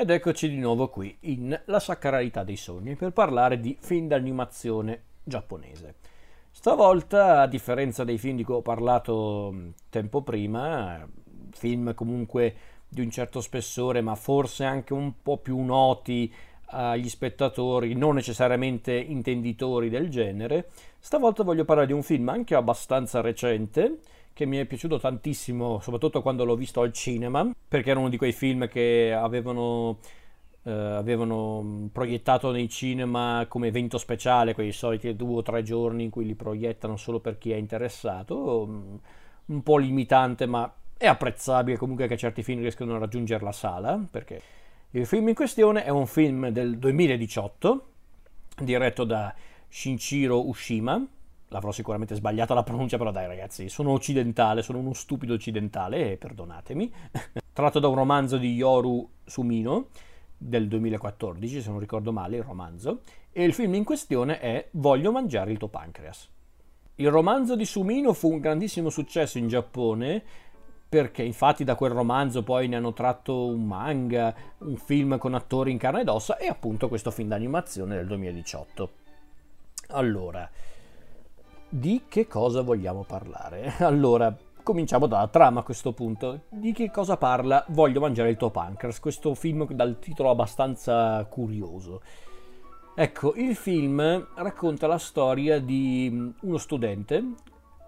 Ed eccoci di nuovo qui in La sacralità dei sogni per parlare di film d'animazione giapponese. Stavolta, a differenza dei film di cui ho parlato tempo prima, film comunque di un certo spessore, ma forse anche un po' più noti agli spettatori, non necessariamente intenditori del genere, stavolta voglio parlare di un film anche abbastanza recente, che mi è piaciuto tantissimo, soprattutto quando l'ho visto al cinema, perché era uno di quei film che avevano, eh, avevano proiettato nei cinema come evento speciale, quei soliti due o tre giorni in cui li proiettano solo per chi è interessato, mm, un po' limitante, ma è apprezzabile comunque che certi film riescono a raggiungere la sala, perché il film in questione è un film del 2018, diretto da Shinjiro Ushima, l'avrò sicuramente sbagliata la pronuncia, però dai ragazzi, sono occidentale, sono uno stupido occidentale, perdonatemi. Tratto da un romanzo di Yoru Sumino del 2014, se non ricordo male, il romanzo, e il film in questione è Voglio mangiare il tuo pancreas. Il romanzo di Sumino fu un grandissimo successo in Giappone perché infatti da quel romanzo poi ne hanno tratto un manga, un film con attori in carne ed ossa e appunto questo film d'animazione del 2018. Allora, di che cosa vogliamo parlare? Allora, cominciamo dalla trama a questo punto. Di che cosa parla Voglio mangiare il tuo pancreas? Questo film dal titolo abbastanza curioso. Ecco, il film racconta la storia di uno studente,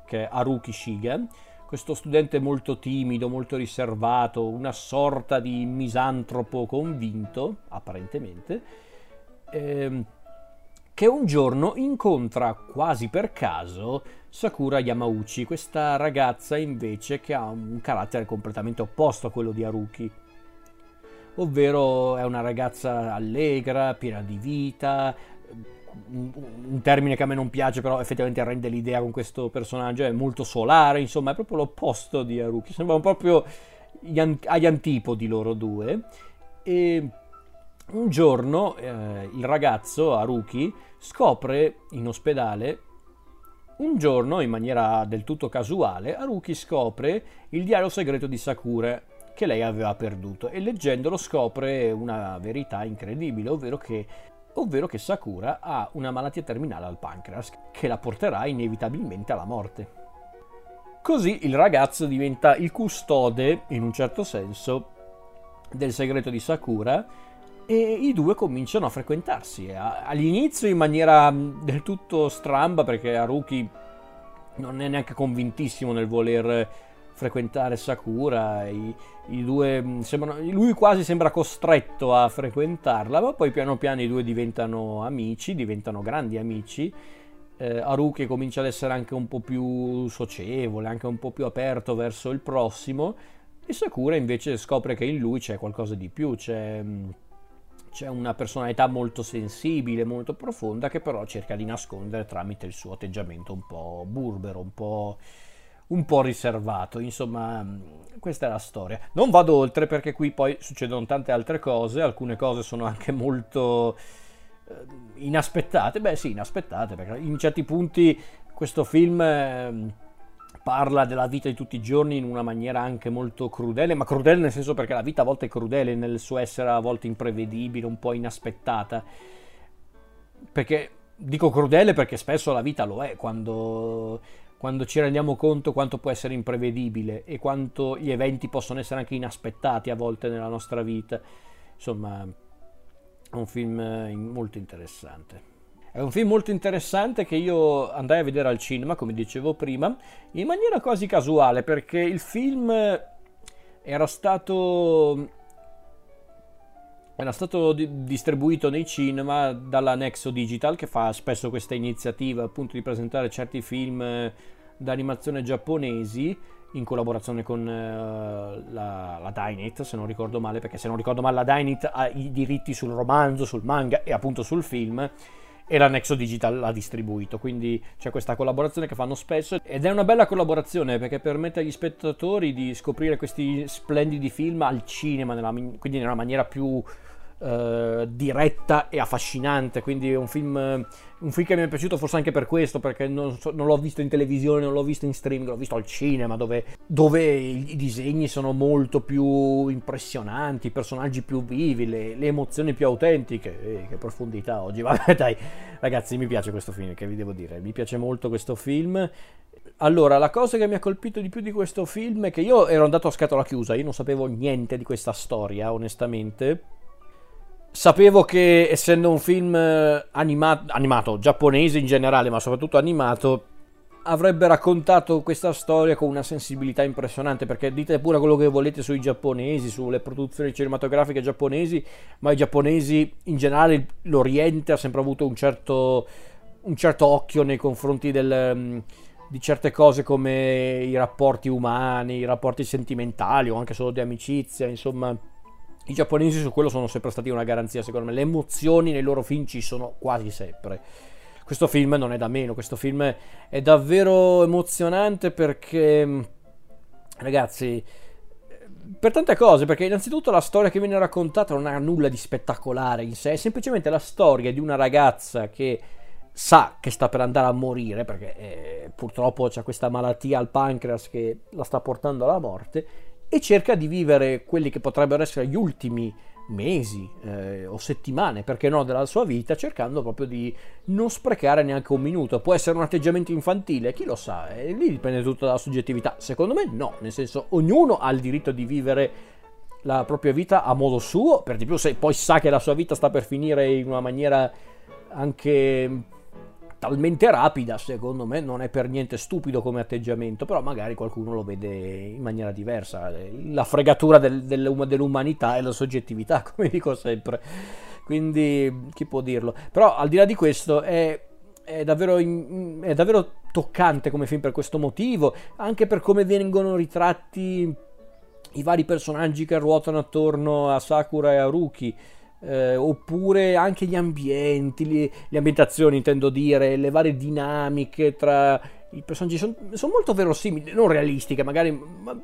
che è Haruki Shiga, questo studente molto timido, molto riservato, una sorta di misantropo convinto, apparentemente, ehm, che un giorno incontra quasi per caso Sakura Yamauchi, questa ragazza invece che ha un carattere completamente opposto a quello di Haruki. Ovvero è una ragazza allegra, piena di vita, un termine che a me non piace, però effettivamente rende l'idea con questo personaggio, è molto solare, insomma, è proprio l'opposto di Haruki, sembrano proprio agli antipodi loro due. E un giorno eh, il ragazzo Haruki scopre in ospedale un giorno, in maniera del tutto casuale, Haruki scopre il diario segreto di Sakura che lei aveva perduto e leggendolo scopre una verità incredibile, ovvero che, ovvero che Sakura ha una malattia terminale al pancreas che la porterà inevitabilmente alla morte. Così il ragazzo diventa il custode, in un certo senso, del segreto di Sakura e i due cominciano a frequentarsi. All'inizio in maniera del tutto stramba perché Haruki non è neanche convintissimo nel voler frequentare Sakura, I, i due sembrano, lui quasi sembra costretto a frequentarla, ma poi piano piano i due diventano amici, diventano grandi amici. Eh, Haruki comincia ad essere anche un po' più socievole, anche un po' più aperto verso il prossimo, e Sakura invece scopre che in lui c'è qualcosa di più, c'è c'è una personalità molto sensibile, molto profonda, che però cerca di nascondere tramite il suo atteggiamento un po' burbero, un po', un po' riservato. Insomma, questa è la storia. Non vado oltre perché qui poi succedono tante altre cose, alcune cose sono anche molto eh, inaspettate. Beh, sì, inaspettate, perché in certi punti questo film ehm, parla della vita di tutti i giorni in una maniera anche molto crudele, ma crudele nel senso perché la vita a volte è crudele nel suo essere a volte imprevedibile, un po' inaspettata. Perché dico crudele perché spesso la vita lo è quando, quando ci rendiamo conto quanto può essere imprevedibile e quanto gli eventi possono essere anche inaspettati a volte nella nostra vita. Insomma, è un film eh, molto interessante. È un film molto interessante che io andai a vedere al cinema, come dicevo prima, in maniera quasi casuale, perché il film era stato era stato di- distribuito nei cinema dalla Nexo Digital che fa spesso questa iniziativa appunto di presentare certi film eh, d'animazione giapponesi in collaborazione con uh, la, la Dynit se non ricordo male perché se non ricordo male la Dynit ha i diritti sul romanzo, sul manga e appunto sul film e la Nexo Digital l'ha distribuito. Quindi c'è questa collaborazione che fanno spesso ed è una bella collaborazione perché permette agli spettatori di scoprire questi splendidi film al cinema, nella, quindi nella maniera più eh, diretta e affascinante, quindi è un film, un film che mi è piaciuto forse anche per questo, perché non, so, non l'ho visto in televisione, non l'ho visto in streaming, l'ho visto al cinema, dove, dove i, i, disegni sono molto più impressionanti, i personaggi più vivi, le, le emozioni più autentiche, eh, che profondità oggi, vabbè dai, ragazzi mi piace questo film, che vi devo dire, mi piace molto questo film, allora, la cosa che mi ha colpito di più di questo film è che io ero andato a scatola chiusa, io non sapevo niente di questa storia, onestamente. Sapevo che essendo un film eh, anima- animato, giapponese in generale, ma soprattutto animato, avrebbe raccontato questa storia con una sensibilità impressionante, perché dite pure quello che volete sui giapponesi, sulle produzioni cinematografiche giapponesi, ma i giapponesi in generale, l'Oriente ha sempre avuto un certo, un certo occhio nei confronti del mm, di certe cose come i rapporti umani, i rapporti sentimentali o anche solo di amicizia, insomma, i giapponesi su quello sono sempre stati una garanzia, secondo me. Le emozioni nei loro film ci sono quasi sempre. Questo film non è da meno, questo film è davvero emozionante perché, ragazzi, per tante cose, perché innanzitutto la storia che viene raccontata non ha nulla di spettacolare in sé, è semplicemente la storia di una ragazza che sa che sta per andare a morire perché eh, purtroppo c'è questa malattia al pancreas che la sta portando alla morte e cerca di vivere quelli che potrebbero essere gli ultimi mesi eh, o settimane, perché no, della sua vita, cercando proprio di non sprecare neanche un minuto. Può essere un atteggiamento infantile, chi lo sa, e lì dipende tutto dalla soggettività. Secondo me no, nel senso ognuno ha il diritto di vivere la propria vita a modo suo, per di più se poi sa che la sua vita sta per finire in una maniera anche talmente rapida, secondo me non è per niente stupido come atteggiamento, però magari qualcuno lo vede in maniera diversa. La fregatura del, del, dell'umanità e la soggettività, come dico sempre. Quindi chi può dirlo? Però al di là di questo è, è, davvero, è davvero toccante come film per questo motivo, anche per come vengono ritratti i vari personaggi che ruotano attorno a Sakura e a Ruki eh, oppure anche gli ambienti, le, le, ambientazioni intendo dire, le varie dinamiche tra i personaggi sono, sono molto verosimili, non realistiche magari, ma,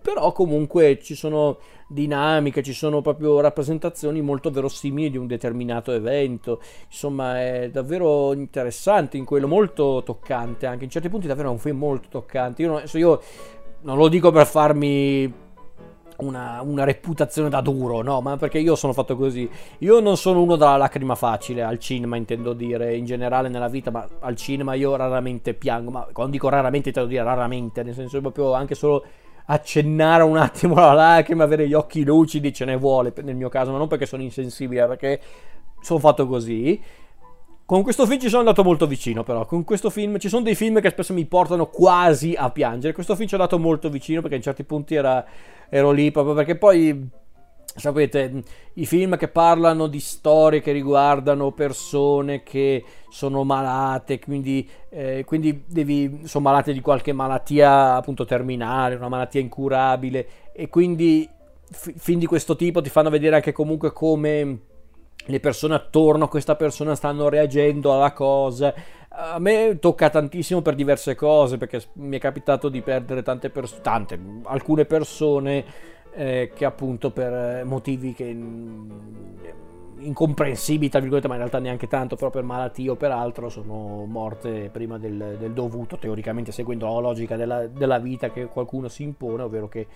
però comunque ci sono dinamiche, ci sono proprio rappresentazioni molto verosimili di un determinato evento, insomma è davvero interessante in quello, molto toccante anche, in certi punti davvero è un film molto toccante, io, io non lo dico per farmi una, una, reputazione da duro, no? Ma perché io sono fatto così. Io non sono uno dalla lacrima facile al cinema, intendo dire, in generale nella vita, ma al cinema io raramente piango. Ma quando dico raramente, intendo dire raramente, nel senso proprio anche solo accennare un attimo la lacrima, avere gli occhi lucidi, ce ne vuole nel mio caso, ma non perché sono insensibile, perché sono fatto così. Con questo film ci sono andato molto vicino, però. Con questo film ci sono dei film che spesso mi portano quasi a piangere. Questo film ci è andato molto vicino perché in certi punti era, ero lì proprio perché poi. Sapete, i film che parlano di storie che riguardano persone che sono malate, quindi, eh, quindi devi, sono malate di qualche malattia appunto terminale, una malattia incurabile, e quindi f- film di questo tipo ti fanno vedere anche comunque come le persone attorno a questa persona stanno reagendo alla cosa. A me tocca tantissimo per diverse cose, perché mi è capitato di perdere tante persone, tante, alcune persone eh, che appunto per motivi che incomprensibili, tra virgolette, ma in realtà neanche tanto, però per malattie o per altro, sono morte prima del, del dovuto, teoricamente seguendo la logica della, della vita che qualcuno si impone, ovvero che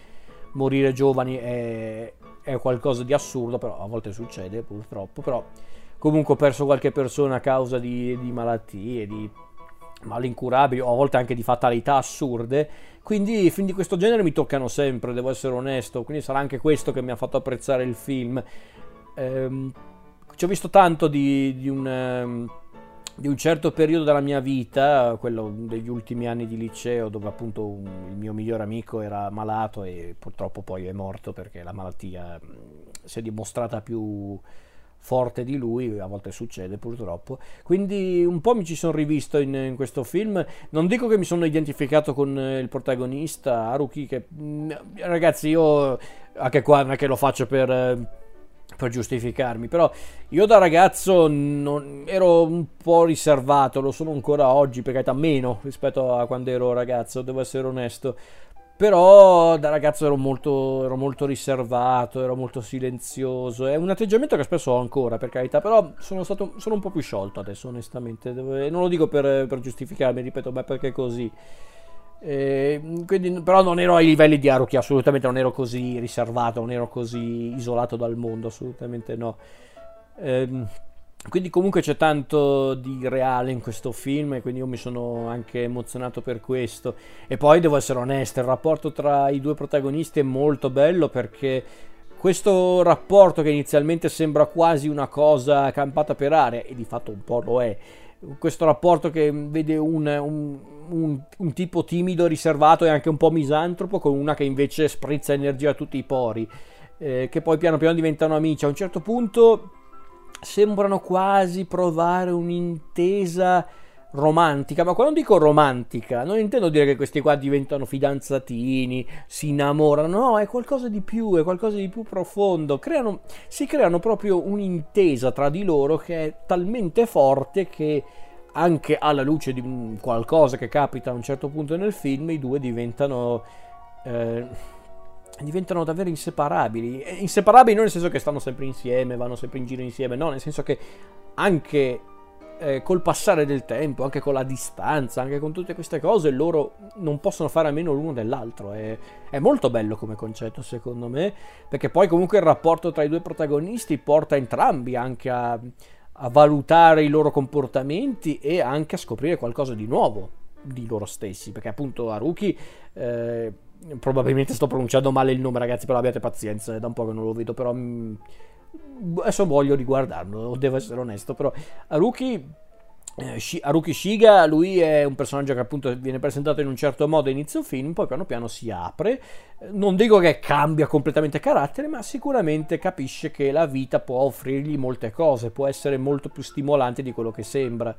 morire giovani è, è qualcosa di assurdo, però a volte succede purtroppo, però comunque ho perso qualche persona a causa di, di malattie, di mali o a volte anche di fatalità assurde, quindi film di questo genere mi toccano sempre, devo essere onesto, quindi sarà anche questo che mi ha fatto apprezzare il film. Ehm, ci ho visto tanto di, di un... Um, di un certo periodo della mia vita, quello degli ultimi anni di liceo, dove appunto un, il mio migliore amico era malato e purtroppo poi è morto perché la malattia si è dimostrata più forte di lui, a volte succede purtroppo. Quindi un po' mi ci sono rivisto in, in questo film. Non dico che mi sono identificato con il protagonista Haruki, che ragazzi io anche qua non è che lo faccio per per giustificarmi, però io da ragazzo non, ero un po' riservato, lo sono ancora oggi, per carità meno rispetto a quando ero ragazzo, devo essere onesto. però da ragazzo ero molto, ero molto riservato, ero molto silenzioso. È un atteggiamento che spesso ho ancora, per carità, però sono, stato, sono un po' più sciolto adesso, onestamente. Non lo dico per, per giustificarmi, ripeto, ma perché così. Eh, quindi, però non ero ai livelli di Haruki, assolutamente non ero così riservato, non ero così isolato dal mondo, assolutamente no. Eh, quindi comunque c'è tanto di reale in questo film e quindi io mi sono anche emozionato per questo. E poi devo essere onesto, il rapporto tra i due protagonisti è molto bello perché questo rapporto che inizialmente sembra quasi una cosa campata per aria e di fatto un po' lo è. Questo rapporto che vede un, un, un, un tipo timido, riservato e anche un po' misantropo con una che invece sprizza energia a tutti i pori, eh, che poi piano piano diventano amici. A un certo punto sembrano quasi provare un'intesa romantica, ma quando dico romantica non intendo dire che questi qua diventano fidanzatini, si innamorano, no, è qualcosa di più, è qualcosa di più profondo, creano, si creano proprio un'intesa tra di loro che è talmente forte che anche alla luce di qualcosa che capita a un certo punto nel film i due diventano... Eh, diventano davvero inseparabili. Inseparabili non nel senso che stanno sempre insieme, vanno sempre in giro insieme, no, nel senso che anche eh, col passare del tempo, anche con la distanza, anche con tutte queste cose, loro non possono fare a meno l'uno dell'altro. È, è molto bello come concetto, secondo me, perché poi comunque il rapporto tra i due protagonisti porta entrambi anche a, a valutare i loro comportamenti e anche a scoprire qualcosa di nuovo di loro stessi, perché appunto Haruki... Eh, probabilmente sto pronunciando male il nome ragazzi però abbiate pazienza è da un po' che non lo vedo però mh, mm, adesso voglio riguardarlo devo essere onesto però Haruki eh, Haruki Shiga lui è un personaggio che appunto viene presentato in un certo modo inizio film poi piano piano si apre. Non dico che cambia completamente carattere ma sicuramente capisce che la vita può offrirgli molte cose può essere molto più stimolante di quello che sembra.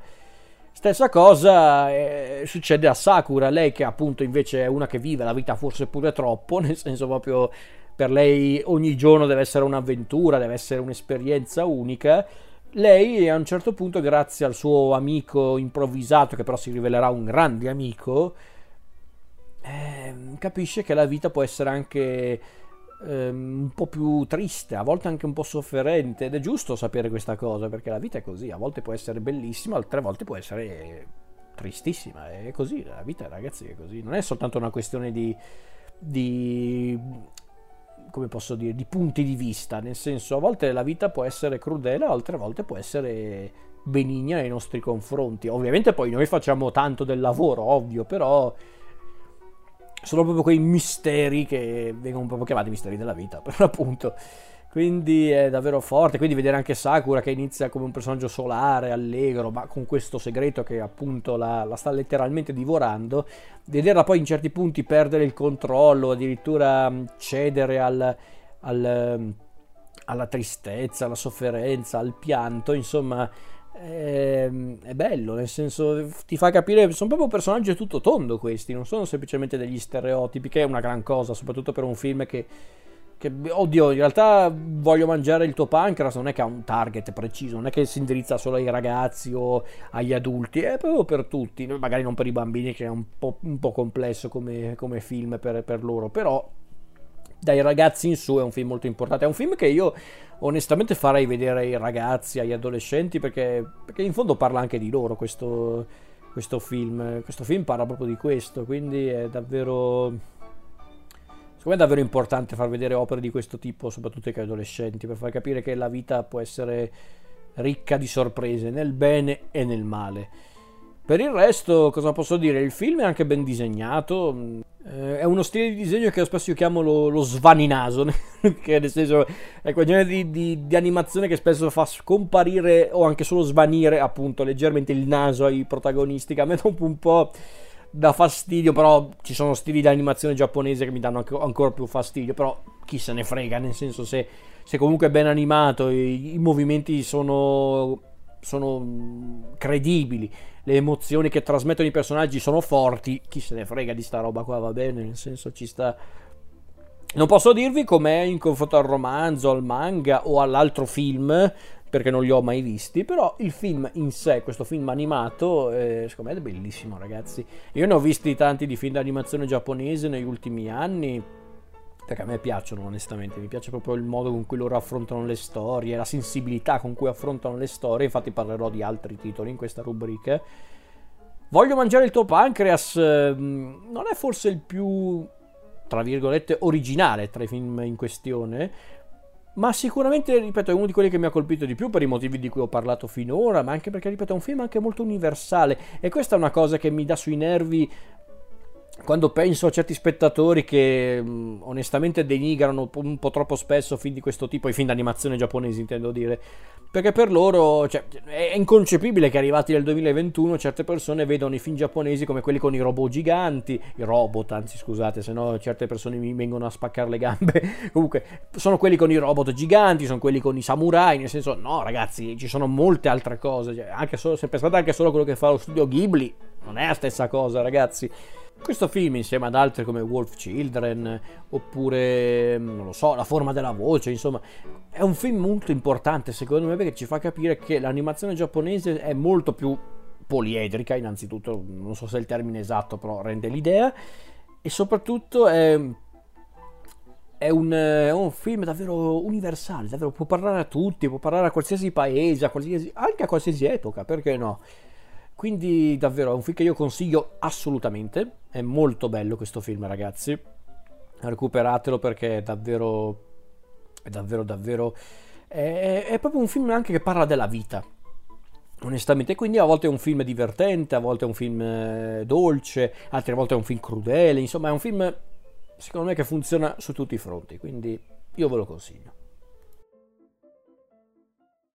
Stessa cosa eh, succede a Sakura, lei che appunto invece è una che vive la vita forse pure troppo, nel senso proprio per lei ogni giorno deve essere un'avventura, deve essere un'esperienza unica. Lei a un certo punto, grazie al suo amico improvvisato, che però si rivelerà un grande amico, eh, capisce che la vita può essere anche ehm, un po' più triste, a volte anche un po' sofferente. Ed è giusto sapere questa cosa perché la vita è così, a volte può essere bellissima, altre volte può essere tristissima, è così, la vita ragazzi è così, non è soltanto una questione di, di come posso dire, di punti di vista, nel senso a volte la vita può essere crudele, altre volte può essere benigna nei nostri confronti. Ovviamente poi noi facciamo tanto del lavoro, ovvio, però sono proprio quei misteri che vengono proprio chiamati misteri della vita, per l'appunto. Quindi è davvero forte. Quindi vedere anche Sakura che inizia come un personaggio solare, allegro, ma con questo segreto che appunto la, la sta letteralmente divorando. Vederla poi in certi punti perdere il controllo, addirittura cedere al, al, alla tristezza, alla sofferenza, al pianto, insomma è, ehm, è bello, nel senso ti fa capire, sono proprio personaggi tutto tondo questi, non sono semplicemente degli stereotipi, che è una gran cosa, soprattutto per un film che, che oddio, in realtà voglio mangiare il tuo pancreas, non è che ha un target preciso, non è che si indirizza solo ai ragazzi o agli adulti, è proprio per tutti, magari non per i bambini che è un po', un po complesso come, come film per, per loro, però dai ragazzi in su è un film molto importante. È un film che io onestamente farei vedere ai ragazzi, agli adolescenti, perché, perché in fondo parla anche di loro questo, questo film. Questo film parla proprio di questo, quindi è davvero... Secondo me è davvero importante far vedere opere di questo tipo, soprattutto ai adolescenti, per far capire che la vita può essere ricca di sorprese, nel bene e nel male. Per il resto, cosa posso dire? Il film è anche ben disegnato, eh, è uno stile di disegno che spesso io chiamo lo, lo svaninaso, che nel senso è quel genere di, di, di, animazione che spesso fa scomparire o anche solo svanire appunto leggermente il naso ai protagonisti, che a me dopo un po' dà fastidio, però ci sono stili di animazione giapponese che mi danno ancora più fastidio, però chi se ne frega, nel senso se, se comunque è ben animato, i, i movimenti sono, sono credibili le emozioni che trasmettono i personaggi sono forti, chi se ne frega di sta roba qua, va bene, nel senso ci sta... Non posso dirvi com'è in confronto al romanzo, al manga o all'altro film, perché non li ho mai visti, però il film in sé, questo film animato, eh, secondo me è bellissimo ragazzi. Io ne ho visti tanti di film d'animazione giapponese negli ultimi anni, perché a me piacciono onestamente, mi piace proprio il modo con cui loro affrontano le storie, la sensibilità con cui affrontano le storie, infatti parlerò di altri titoli in questa rubrica. Voglio mangiare il tuo pancreas, ehm, non è forse il più, tra virgolette, originale tra i film in questione, ma sicuramente, ripeto, è uno di quelli che mi ha colpito di più per i motivi di cui ho parlato finora, ma anche perché, ripeto, è un film anche molto universale. E questa è una cosa che mi dà sui nervi quando penso a certi spettatori che mm, onestamente denigrano un po' troppo spesso film di questo tipo, i film d'animazione giapponesi intendo dire, perché per loro cioè, è inconcepibile che arrivati nel 2021 certe persone vedano i film giapponesi come quelli con i robot giganti, i robot anzi scusate, se no certe persone mi vengono a spaccare le gambe, comunque sono quelli con i robot giganti, sono quelli con i samurai, nel senso no ragazzi ci sono molte altre cose, cioè, anche solo, se pensate anche solo a quello che fa lo studio Ghibli, non è la stessa cosa ragazzi. Questo film, insieme ad altri come Wolf Children, oppure, mm, non lo so, La forma della voce, insomma, è un film molto importante secondo me perché ci fa capire che l'animazione giapponese è molto più poliedrica, innanzitutto, non so se è il termine esatto, però rende l'idea, e soprattutto è, è, un, è un, film davvero universale, davvero può parlare a tutti, può parlare a qualsiasi paese, a qualsiasi, anche a qualsiasi epoca, perché no? Quindi davvero è un film che io consiglio assolutamente, è molto bello questo film ragazzi, recuperatelo perché è davvero, è davvero, davvero, è, è proprio un film anche che parla della vita, onestamente. Quindi a volte è un film divertente, a volte è un film eh, dolce, altre volte è un film crudele, insomma è un film secondo me che funziona su tutti i fronti, quindi io ve lo consiglio.